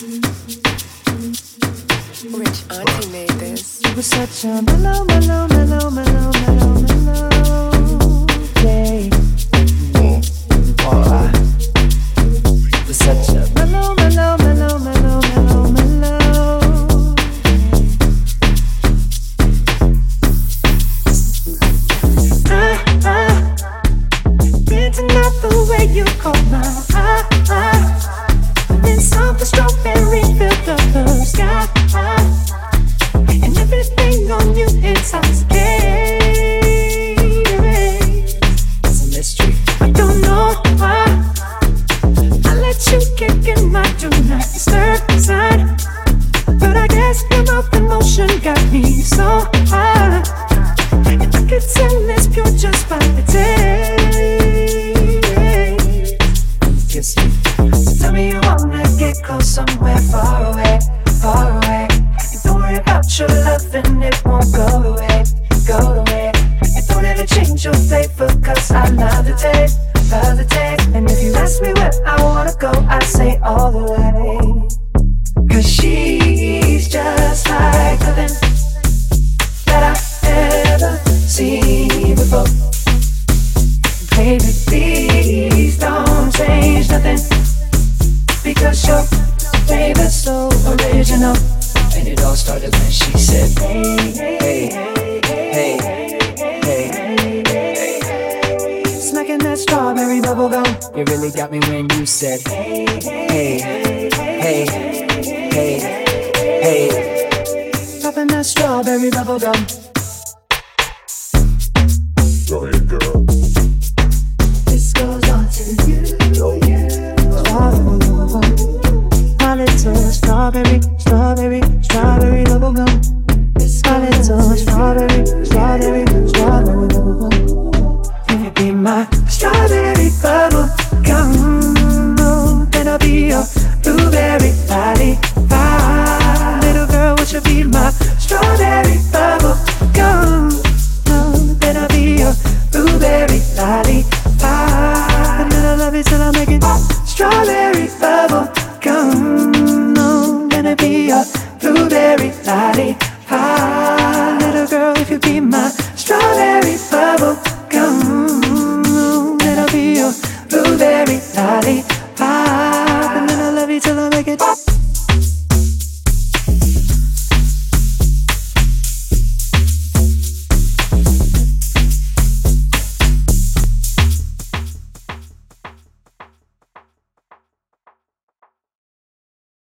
Rich Auntie made this. You were such a mellow, mellow, mellow. I don't know why I let you get in my do not disturb sign, but I guess your mouth motion got me so high. And I could tell it's pure just by the taste. Kiss me. Tell me you wanna get close somewhere far away, far away. And don't worry about your and it won't go away. Nothing's your flavor, cause I love the taste, love the taste. And if you ask me where I wanna go, I say all the way. Cause she's just like nothing that I've ever seen before. Baby, please don't change nothing. Because your flavor's so original. And it all started when she said, hey, hey, hey. You really got me when you said, hey, hey, hey, hey, hey. Popping that strawberry bubble gum. Sorry, girl. This goes on to you. Oh, yeah. My little strawberry, strawberry, strawberry bubble gum. My little strawberry, strawberry, strawberry bubble gum. Can you be my strawberry bubble? gonna be your blueberry body pie. Little girl, would you be my strawberry bubble gum? I'm gonna be your blueberry body pie. I'm gonna love you till I'm making strawberry bubble gum. I'm gonna be your blueberry body pie. Little girl, if you be my strawberry bubble it.